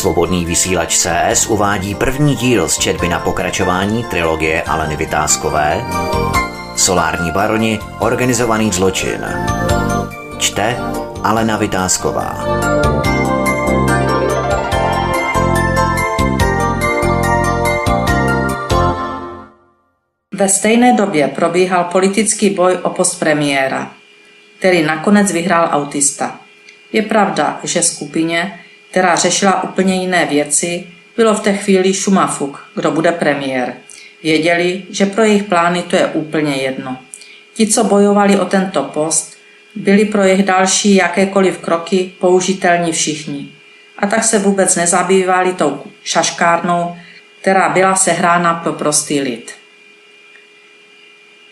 Svobodný vysílač CS uvádí první díl z četby na pokračování trilogie Aleny Vytázkové Solární baroni, organizovaný zločin. Čte Alena Vytázková. Ve stejné době probíhal politický boj o post premiéra, který nakonec vyhrál autista. Je pravda, že skupině, která řešila úplně jiné věci, bylo v té chvíli šumafuk, kdo bude premiér. Věděli, že pro jejich plány to je úplně jedno. Ti, co bojovali o tento post, byli pro jejich další jakékoliv kroky použitelní všichni. A tak se vůbec nezabývali tou šaškárnou, která byla sehrána pro prostý lid.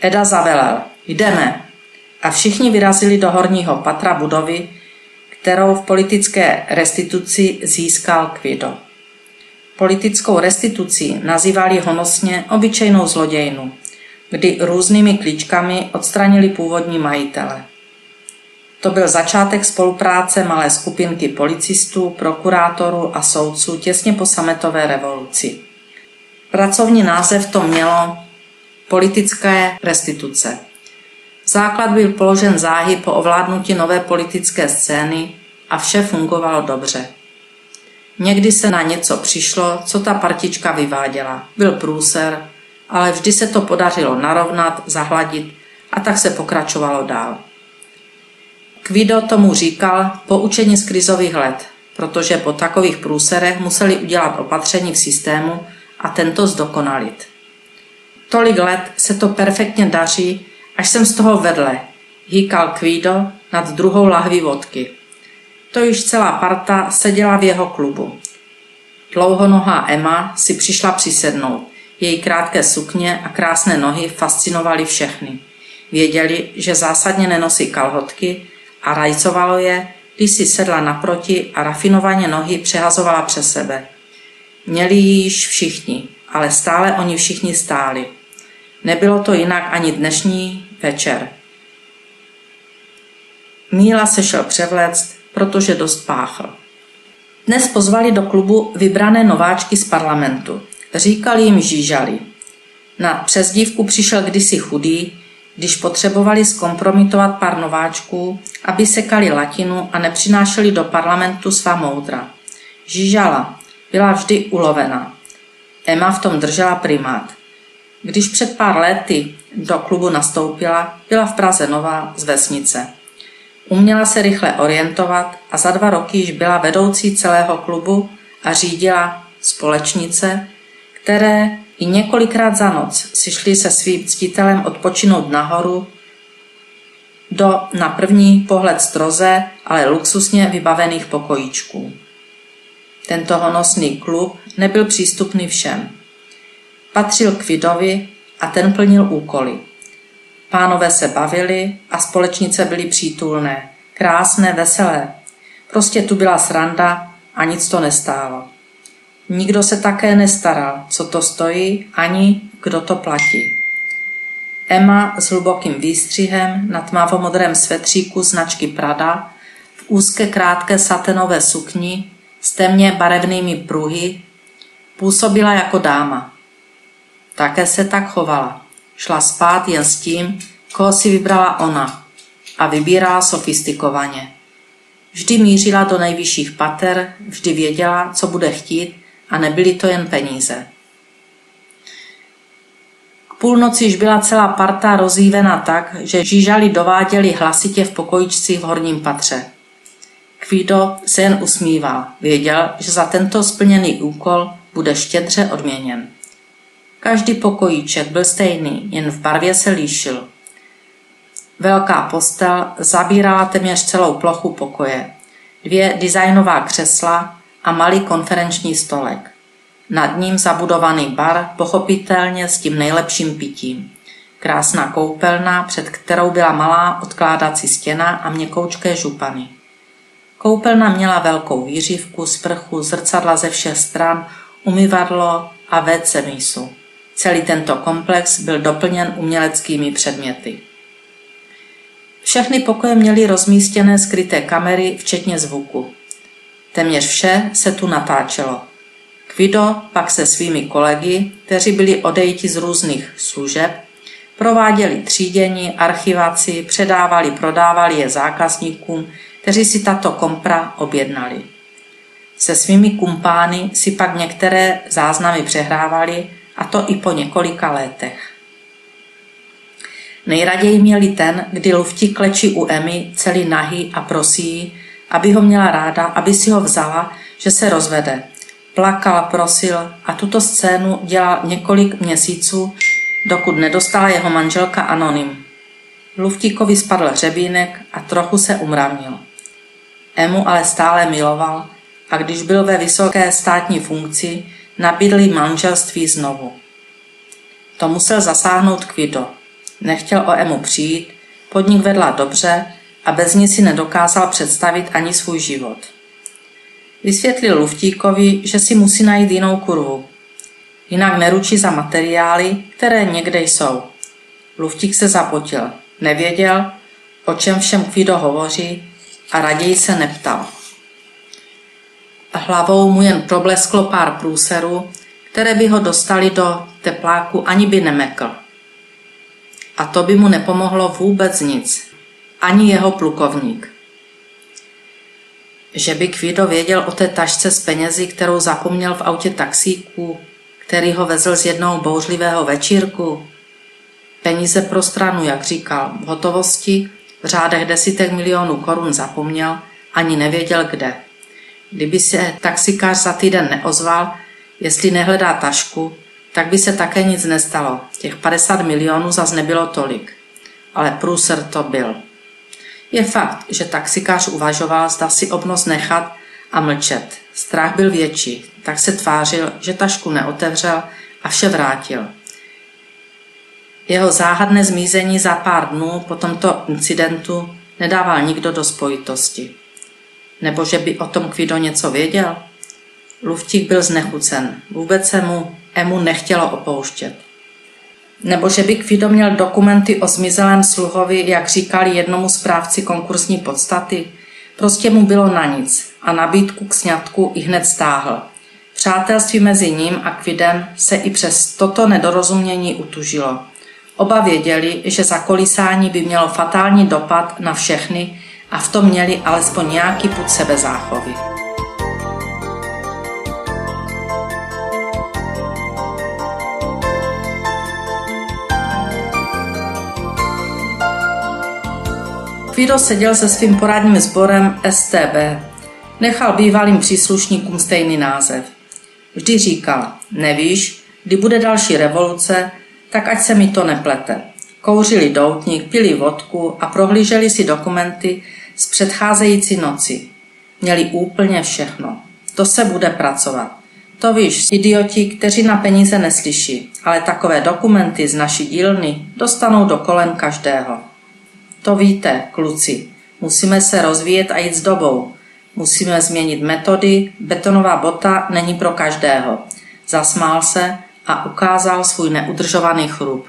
Eda zavelel. Jdeme. A všichni vyrazili do horního patra budovy, kterou v politické restituci získal Kvido. Politickou restitucí nazývali honosně obyčejnou zlodějnu, kdy různými klíčkami odstranili původní majitele. To byl začátek spolupráce malé skupinky policistů, prokurátorů a soudců těsně po sametové revoluci. Pracovní název to mělo politické restituce. Základ byl položen záhy po ovládnutí nové politické scény a vše fungovalo dobře. Někdy se na něco přišlo, co ta partička vyváděla. Byl průser, ale vždy se to podařilo narovnat, zahladit a tak se pokračovalo dál. Kvido tomu říkal poučení z krizových let, protože po takových průserech museli udělat opatření v systému a tento zdokonalit. Tolik let se to perfektně daří, až jsem z toho vedle, hýkal Kvído nad druhou lahví vodky. To již celá parta seděla v jeho klubu. Dlouhonohá Emma si přišla přisednout. Její krátké sukně a krásné nohy fascinovaly všechny. Věděli, že zásadně nenosí kalhotky a rajcovalo je, když si sedla naproti a rafinovaně nohy přehazovala přes sebe. Měli ji již všichni, ale stále oni všichni stáli. Nebylo to jinak ani dnešní večer. Míla se šel převléct, protože dost páchl. Dnes pozvali do klubu vybrané nováčky z parlamentu. Říkali jim žížali. Na přezdívku přišel kdysi chudý, když potřebovali zkompromitovat pár nováčků, aby sekali latinu a nepřinášeli do parlamentu svá moudra. Žížala byla vždy ulovena. Emma v tom držela primát. Když před pár lety do klubu nastoupila, byla v Praze nová z vesnice. Uměla se rychle orientovat a za dva roky již byla vedoucí celého klubu a řídila společnice, které i několikrát za noc si šli se svým ctitelem odpočinout nahoru do na první pohled stroze, ale luxusně vybavených pokojíčků. Tento honosný klub nebyl přístupný všem. Patřil k Vidovi a ten plnil úkoly. Pánové se bavili a společnice byly přítulné, krásné, veselé. Prostě tu byla sranda a nic to nestálo. Nikdo se také nestaral, co to stojí, ani kdo to platí. Emma s hlubokým výstřihem na tmavomodrém svetříku značky Prada, v úzké krátké satenové sukni s temně barevnými pruhy, působila jako dáma. Také se tak chovala. Šla spát jen s tím, koho si vybrala ona a vybírala sofistikovaně. Vždy mířila do nejvyšších pater, vždy věděla, co bude chtít a nebyly to jen peníze. K půlnoci již byla celá parta rozjívena tak, že žížali dováděli hlasitě v pokojičci v horním patře. Kvído se jen usmíval, věděl, že za tento splněný úkol bude štědře odměněn. Každý pokojíček byl stejný, jen v barvě se líšil. Velká postel zabírala téměř celou plochu pokoje. Dvě designová křesla a malý konferenční stolek. Nad ním zabudovaný bar, pochopitelně s tím nejlepším pitím. Krásná koupelna, před kterou byla malá odkládací stěna a měkoučké župany. Koupelna měla velkou výřivku, sprchu, zrcadla ze všech stran, umyvadlo a WC mísu. Celý tento komplex byl doplněn uměleckými předměty. Všechny pokoje měly rozmístěné skryté kamery, včetně zvuku. Téměř vše se tu natáčelo. Kvido pak se svými kolegy, kteří byli odejti z různých služeb, prováděli třídění, archivaci, předávali, prodávali je zákazníkům, kteří si tato kompra objednali. Se svými kumpány si pak některé záznamy přehrávali, a to i po několika letech. Nejraději měli ten, kdy lufti klečí u Emy celý nahý a prosí, aby ho měla ráda, aby si ho vzala, že se rozvede. Plakal, prosil a tuto scénu dělal několik měsíců, dokud nedostala jeho manželka Anonym. Luftíkovi spadl hřebínek a trochu se umravnil. Emu ale stále miloval a když byl ve vysoké státní funkci, nabídli manželství znovu. To musel zasáhnout Kvido. Nechtěl o Emu přijít, podnik vedla dobře a bez ní si nedokázal představit ani svůj život. Vysvětlil Luftíkovi, že si musí najít jinou kurvu. Jinak neručí za materiály, které někde jsou. Luftík se zapotil. Nevěděl, o čem všem Kvido hovoří a raději se neptal. Hlavou mu jen problesklo pár průserů, které by ho dostali do tepláku, ani by nemekl. A to by mu nepomohlo vůbec nic. Ani jeho plukovník. Že by Kvido věděl o té tašce s penězi, kterou zapomněl v autě taxíku, který ho vezl z jednoho bouřlivého večírku. Peníze pro stranu, jak říkal, v hotovosti, v řádech desítek milionů korun zapomněl, ani nevěděl kde. Kdyby se taxikář za týden neozval, jestli nehledá tašku, tak by se také nic nestalo. Těch 50 milionů zas nebylo tolik. Ale průser to byl. Je fakt, že taxikář uvažoval, zda si obnos nechat a mlčet. Strach byl větší, tak se tvářil, že tašku neotevřel a vše vrátil. Jeho záhadné zmizení za pár dnů po tomto incidentu nedával nikdo do spojitosti. Nebo že by o tom Kvido něco věděl? Luftík byl znechucen. Vůbec se mu Emu nechtělo opouštět. Nebo že by Kvido měl dokumenty o zmizelém sluhovi, jak říkali jednomu správci konkursní podstaty, prostě mu bylo na nic a nabídku k sňatku i hned stáhl. Přátelství mezi ním a Kvidem se i přes toto nedorozumění utužilo. Oba věděli, že zakolísání by mělo fatální dopad na všechny a v tom měli alespoň nějaký put sebezáchovy. Kvido seděl se svým poradním sborem STB. Nechal bývalým příslušníkům stejný název. Vždy říkal, nevíš, kdy bude další revoluce, tak ať se mi to neplete. Kouřili doutník, pili vodku a prohlíželi si dokumenty z předcházející noci. Měli úplně všechno. To se bude pracovat. To víš, idioti, kteří na peníze neslyší, ale takové dokumenty z naší dílny dostanou do kolen každého. To víte, kluci, musíme se rozvíjet a jít s dobou. Musíme změnit metody, betonová bota není pro každého. Zasmál se a ukázal svůj neudržovaný chrup.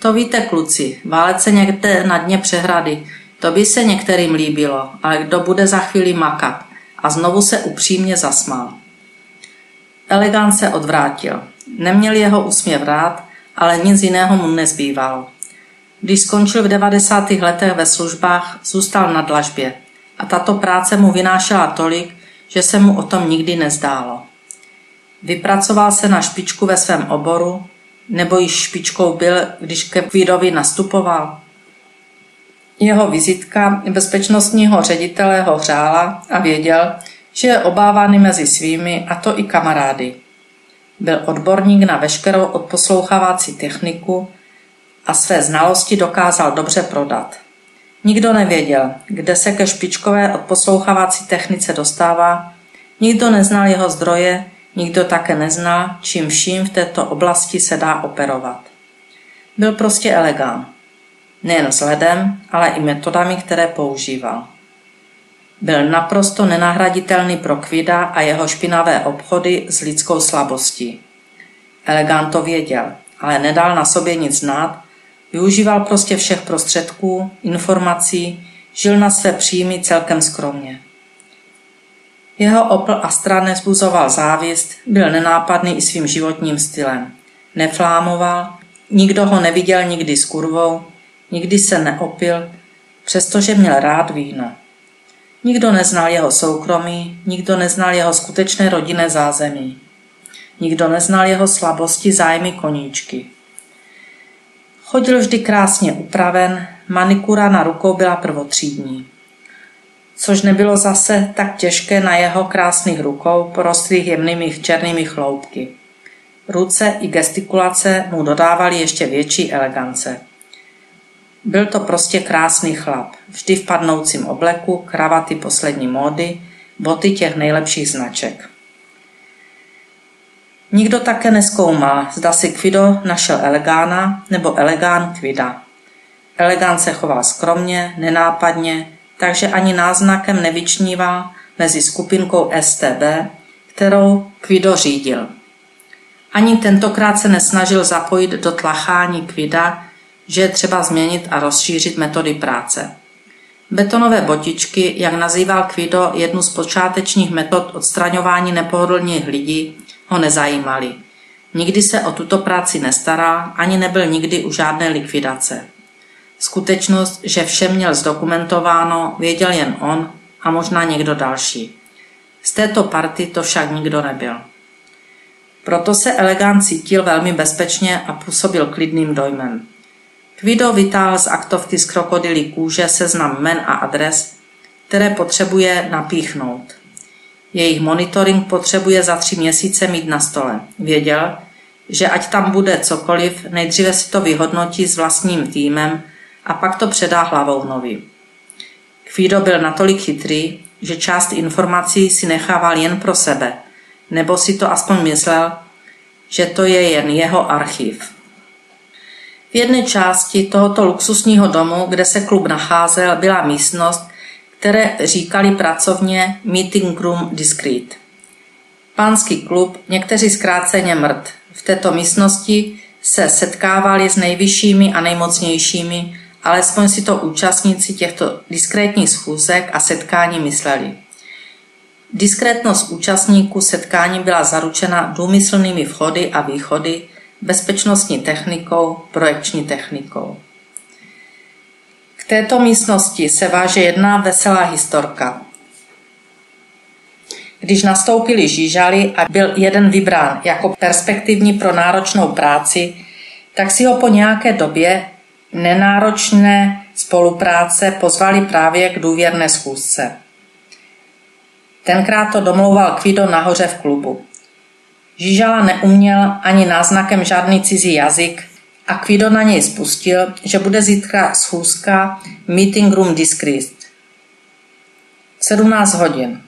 To víte, kluci, válec se někde na dně přehrady, to by se některým líbilo, ale kdo bude za chvíli makat? A znovu se upřímně zasmál. Elegant se odvrátil. Neměl jeho úsměv rád, ale nic jiného mu nezbývalo. Když skončil v 90. letech ve službách, zůstal na dlažbě a tato práce mu vynášela tolik, že se mu o tom nikdy nezdálo. Vypracoval se na špičku ve svém oboru, nebo již špičkou byl, když ke Kvídovi nastupoval. Jeho vizitka bezpečnostního ředitele ho hřála a věděl, že je obávaný mezi svými, a to i kamarády. Byl odborník na veškerou odposlouchávací techniku a své znalosti dokázal dobře prodat. Nikdo nevěděl, kde se ke špičkové odposlouchávací technice dostává, nikdo neznal jeho zdroje, nikdo také neznal, čím vším v této oblasti se dá operovat. Byl prostě elegant. Nejen vzhledem, ale i metodami, které používal. Byl naprosto nenahraditelný pro Kvida a jeho špinavé obchody s lidskou slabostí. Elegant to věděl, ale nedal na sobě nic znát, využíval prostě všech prostředků, informací, žil na své příjmy celkem skromně. Jeho Opel Astra nezbuzoval závist, byl nenápadný i svým životním stylem. Neflámoval, nikdo ho neviděl nikdy s kurvou, nikdy se neopil, přestože měl rád víno. Nikdo neznal jeho soukromí, nikdo neznal jeho skutečné rodinné zázemí. Nikdo neznal jeho slabosti, zájmy koníčky. Chodil vždy krásně upraven, manikura na rukou byla prvotřídní. Což nebylo zase tak těžké na jeho krásných rukou, porostlých jemnými černými chloupky. Ruce i gestikulace mu dodávaly ještě větší elegance. Byl to prostě krásný chlap, vždy v padnoucím obleku, kravaty poslední módy, boty těch nejlepších značek. Nikdo také neskoumal, zda si Kvido našel Elegána nebo Elegán Kvida. Elegán se choval skromně, nenápadně, takže ani náznakem nevyčnívá mezi skupinkou STB, kterou Kvido řídil. Ani tentokrát se nesnažil zapojit do tlachání Kvida, že je třeba změnit a rozšířit metody práce. Betonové botičky, jak nazýval Kvido jednu z počátečních metod odstraňování nepohodlných lidí, ho nezajímaly. Nikdy se o tuto práci nestará, ani nebyl nikdy u žádné likvidace. Skutečnost, že vše měl zdokumentováno, věděl jen on a možná někdo další. Z této party to však nikdo nebyl. Proto se elegant cítil velmi bezpečně a působil klidným dojmem. Kvido vytáhl z aktovky z krokodylí kůže seznam men a adres, které potřebuje napíchnout. Jejich monitoring potřebuje za tři měsíce mít na stole. Věděl, že ať tam bude cokoliv, nejdříve si to vyhodnotí s vlastním týmem a pak to předá hlavou novi. Kvido byl natolik chytrý, že část informací si nechával jen pro sebe, nebo si to aspoň myslel, že to je jen jeho archiv. V jedné části tohoto luxusního domu, kde se klub nacházel, byla místnost, které říkali pracovně Meeting Room Discreet. Pánský klub, někteří zkráceně mrt. V této místnosti se setkávali s nejvyššími a nejmocnějšími, alespoň si to účastníci těchto diskrétních schůzek a setkání mysleli. Diskrétnost účastníků setkání byla zaručena důmyslnými vchody a východy, bezpečnostní technikou, projekční technikou. K této místnosti se váže jedna veselá historka. Když nastoupili žížali a byl jeden vybrán jako perspektivní pro náročnou práci, tak si ho po nějaké době nenáročné spolupráce pozvali právě k důvěrné schůzce. Tenkrát to domlouval Kvido nahoře v klubu. Žížala neuměl ani náznakem žádný cizí jazyk a Kvido na něj spustil, že bude zítra schůzka Meeting Room Discreet. 17 hodin.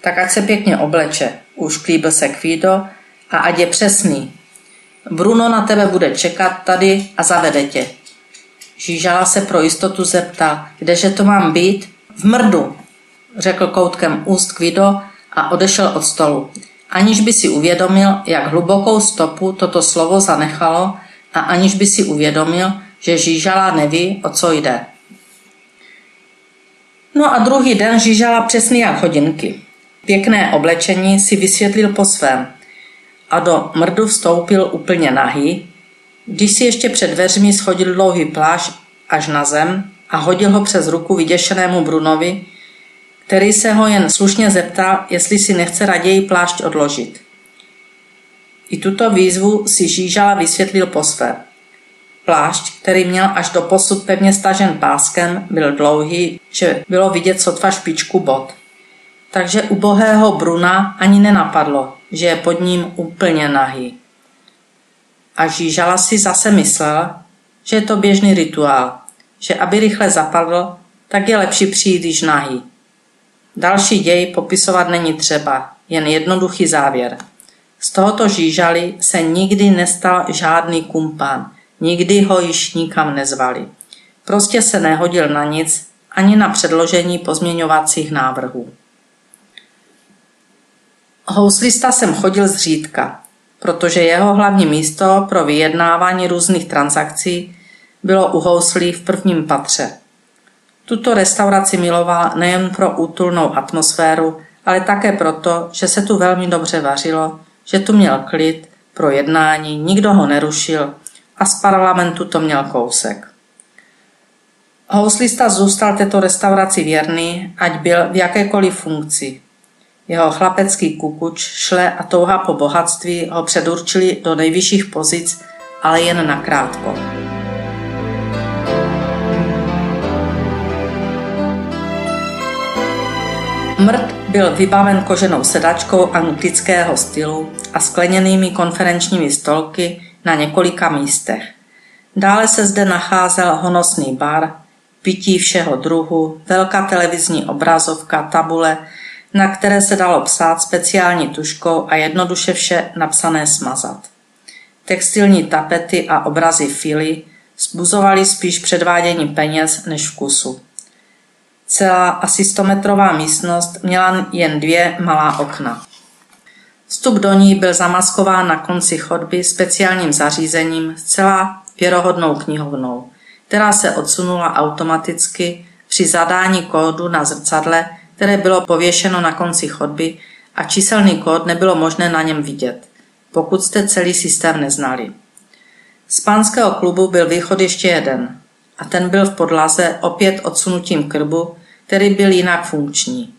Tak ať se pěkně obleče, už klíbil se Kvido a ať je přesný. Bruno na tebe bude čekat tady a zavede tě. Žížala se pro jistotu zeptá, kdeže to mám být? V mrdu, řekl koutkem úst Kvido a odešel od stolu aniž by si uvědomil, jak hlubokou stopu toto slovo zanechalo a aniž by si uvědomil, že Žížala neví, o co jde. No a druhý den Žížala přesný jak hodinky. Pěkné oblečení si vysvětlil po svém a do mrdu vstoupil úplně nahý, když si ještě před dveřmi schodil dlouhý pláž až na zem a hodil ho přes ruku vyděšenému Brunovi, který se ho jen slušně zeptal, jestli si nechce raději plášť odložit. I tuto výzvu si Žížala vysvětlil po své. Plášť, který měl až do posud pevně stažen páskem, byl dlouhý, že bylo vidět sotva špičku bod. Takže u bohého Bruna ani nenapadlo, že je pod ním úplně nahý. A Žížala si zase myslela, že je to běžný rituál, že aby rychle zapadl, tak je lepší přijít již nahý. Další děj popisovat není třeba, jen jednoduchý závěr. Z tohoto žížali se nikdy nestal žádný kumpán, nikdy ho již nikam nezvali. Prostě se nehodil na nic, ani na předložení pozměňovacích návrhů. Houslista jsem chodil zřídka, protože jeho hlavní místo pro vyjednávání různých transakcí bylo u houslí v prvním patře – tuto restauraci miloval nejen pro útulnou atmosféru, ale také proto, že se tu velmi dobře vařilo, že tu měl klid pro jednání, nikdo ho nerušil a z parlamentu to měl kousek. Houslista zůstal této restauraci věrný, ať byl v jakékoliv funkci. Jeho chlapecký kukuč, šle a touha po bohatství ho předurčili do nejvyšších pozic, ale jen nakrátko. Mrt byl vybaven koženou sedačkou anglického stylu a skleněnými konferenčními stolky na několika místech. Dále se zde nacházel honosný bar, pití všeho druhu, velká televizní obrazovka, tabule, na které se dalo psát speciální tuškou a jednoduše vše napsané smazat. Textilní tapety a obrazy fily zbuzovaly spíš předvádění peněz než vkusu. Celá asi 100 metrová místnost měla jen dvě malá okna. Vstup do ní byl zamaskován na konci chodby speciálním zařízením zcela věrohodnou knihovnou, která se odsunula automaticky při zadání kódu na zrcadle, které bylo pověšeno na konci chodby a číselný kód nebylo možné na něm vidět, pokud jste celý systém neznali. Z pánského klubu byl východ ještě jeden a ten byl v podlaze opět odsunutím krbu, který byl jinak funkční.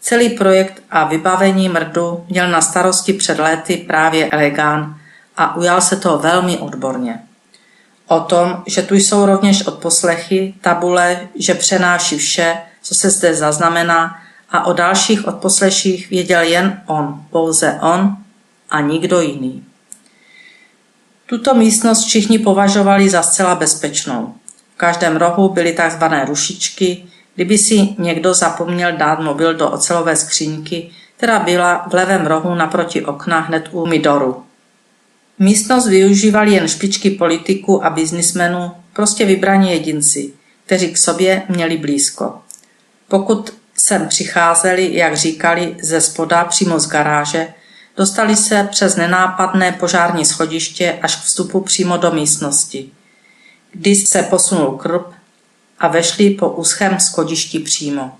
Celý projekt a vybavení mrdu měl na starosti před léty právě Elegán a ujal se toho velmi odborně. O tom, že tu jsou rovněž odposlechy, tabule, že přenáší vše, co se zde zaznamená a o dalších odposleších věděl jen on, pouze on a nikdo jiný. Tuto místnost všichni považovali za zcela bezpečnou. V každém rohu byly tzv. rušičky, kdyby si někdo zapomněl dát mobil do ocelové skřínky, která byla v levém rohu naproti okna hned u Midoru. Místnost využívali jen špičky politiků a biznismenů, prostě vybraní jedinci, kteří k sobě měli blízko. Pokud sem přicházeli, jak říkali, ze spoda přímo z garáže, dostali se přes nenápadné požární schodiště až k vstupu přímo do místnosti. Když se posunul krb a vešli po úzkém schodišti přímo.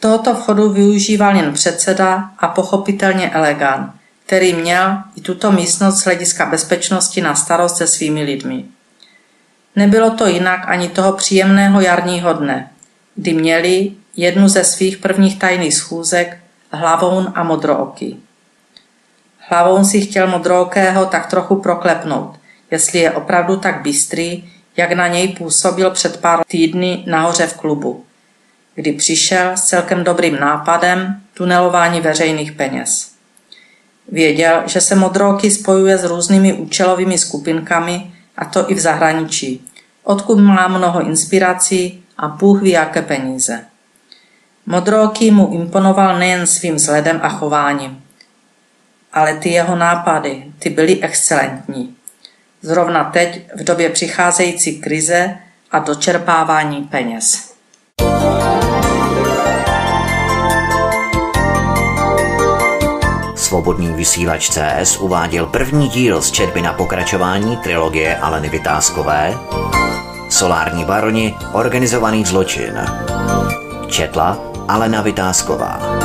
Tohoto vchodu využíval jen předseda a pochopitelně elegán, který měl i tuto místnost z hlediska bezpečnosti na starost se svými lidmi. Nebylo to jinak ani toho příjemného jarního dne, kdy měli jednu ze svých prvních tajných schůzek Hlavoun a Modrooky. Hlavoun si chtěl Modrookého tak trochu proklepnout, jestli je opravdu tak bystrý, jak na něj působil před pár týdny nahoře v klubu, kdy přišel s celkem dobrým nápadem tunelování veřejných peněz. Věděl, že se Modroky spojuje s různými účelovými skupinkami, a to i v zahraničí, odkud má mnoho inspirací a Bůh ví jaké peníze. Modroky mu imponoval nejen svým vzhledem a chováním, ale ty jeho nápady, ty byly excelentní. Zrovna teď, v době přicházející krize a dočerpávání peněz. Svobodný vysílač CS uváděl první díl z četby na pokračování trilogie Aleny Vytázkové Solární baroni, organizovaný zločin. Četla Alena Vytázková.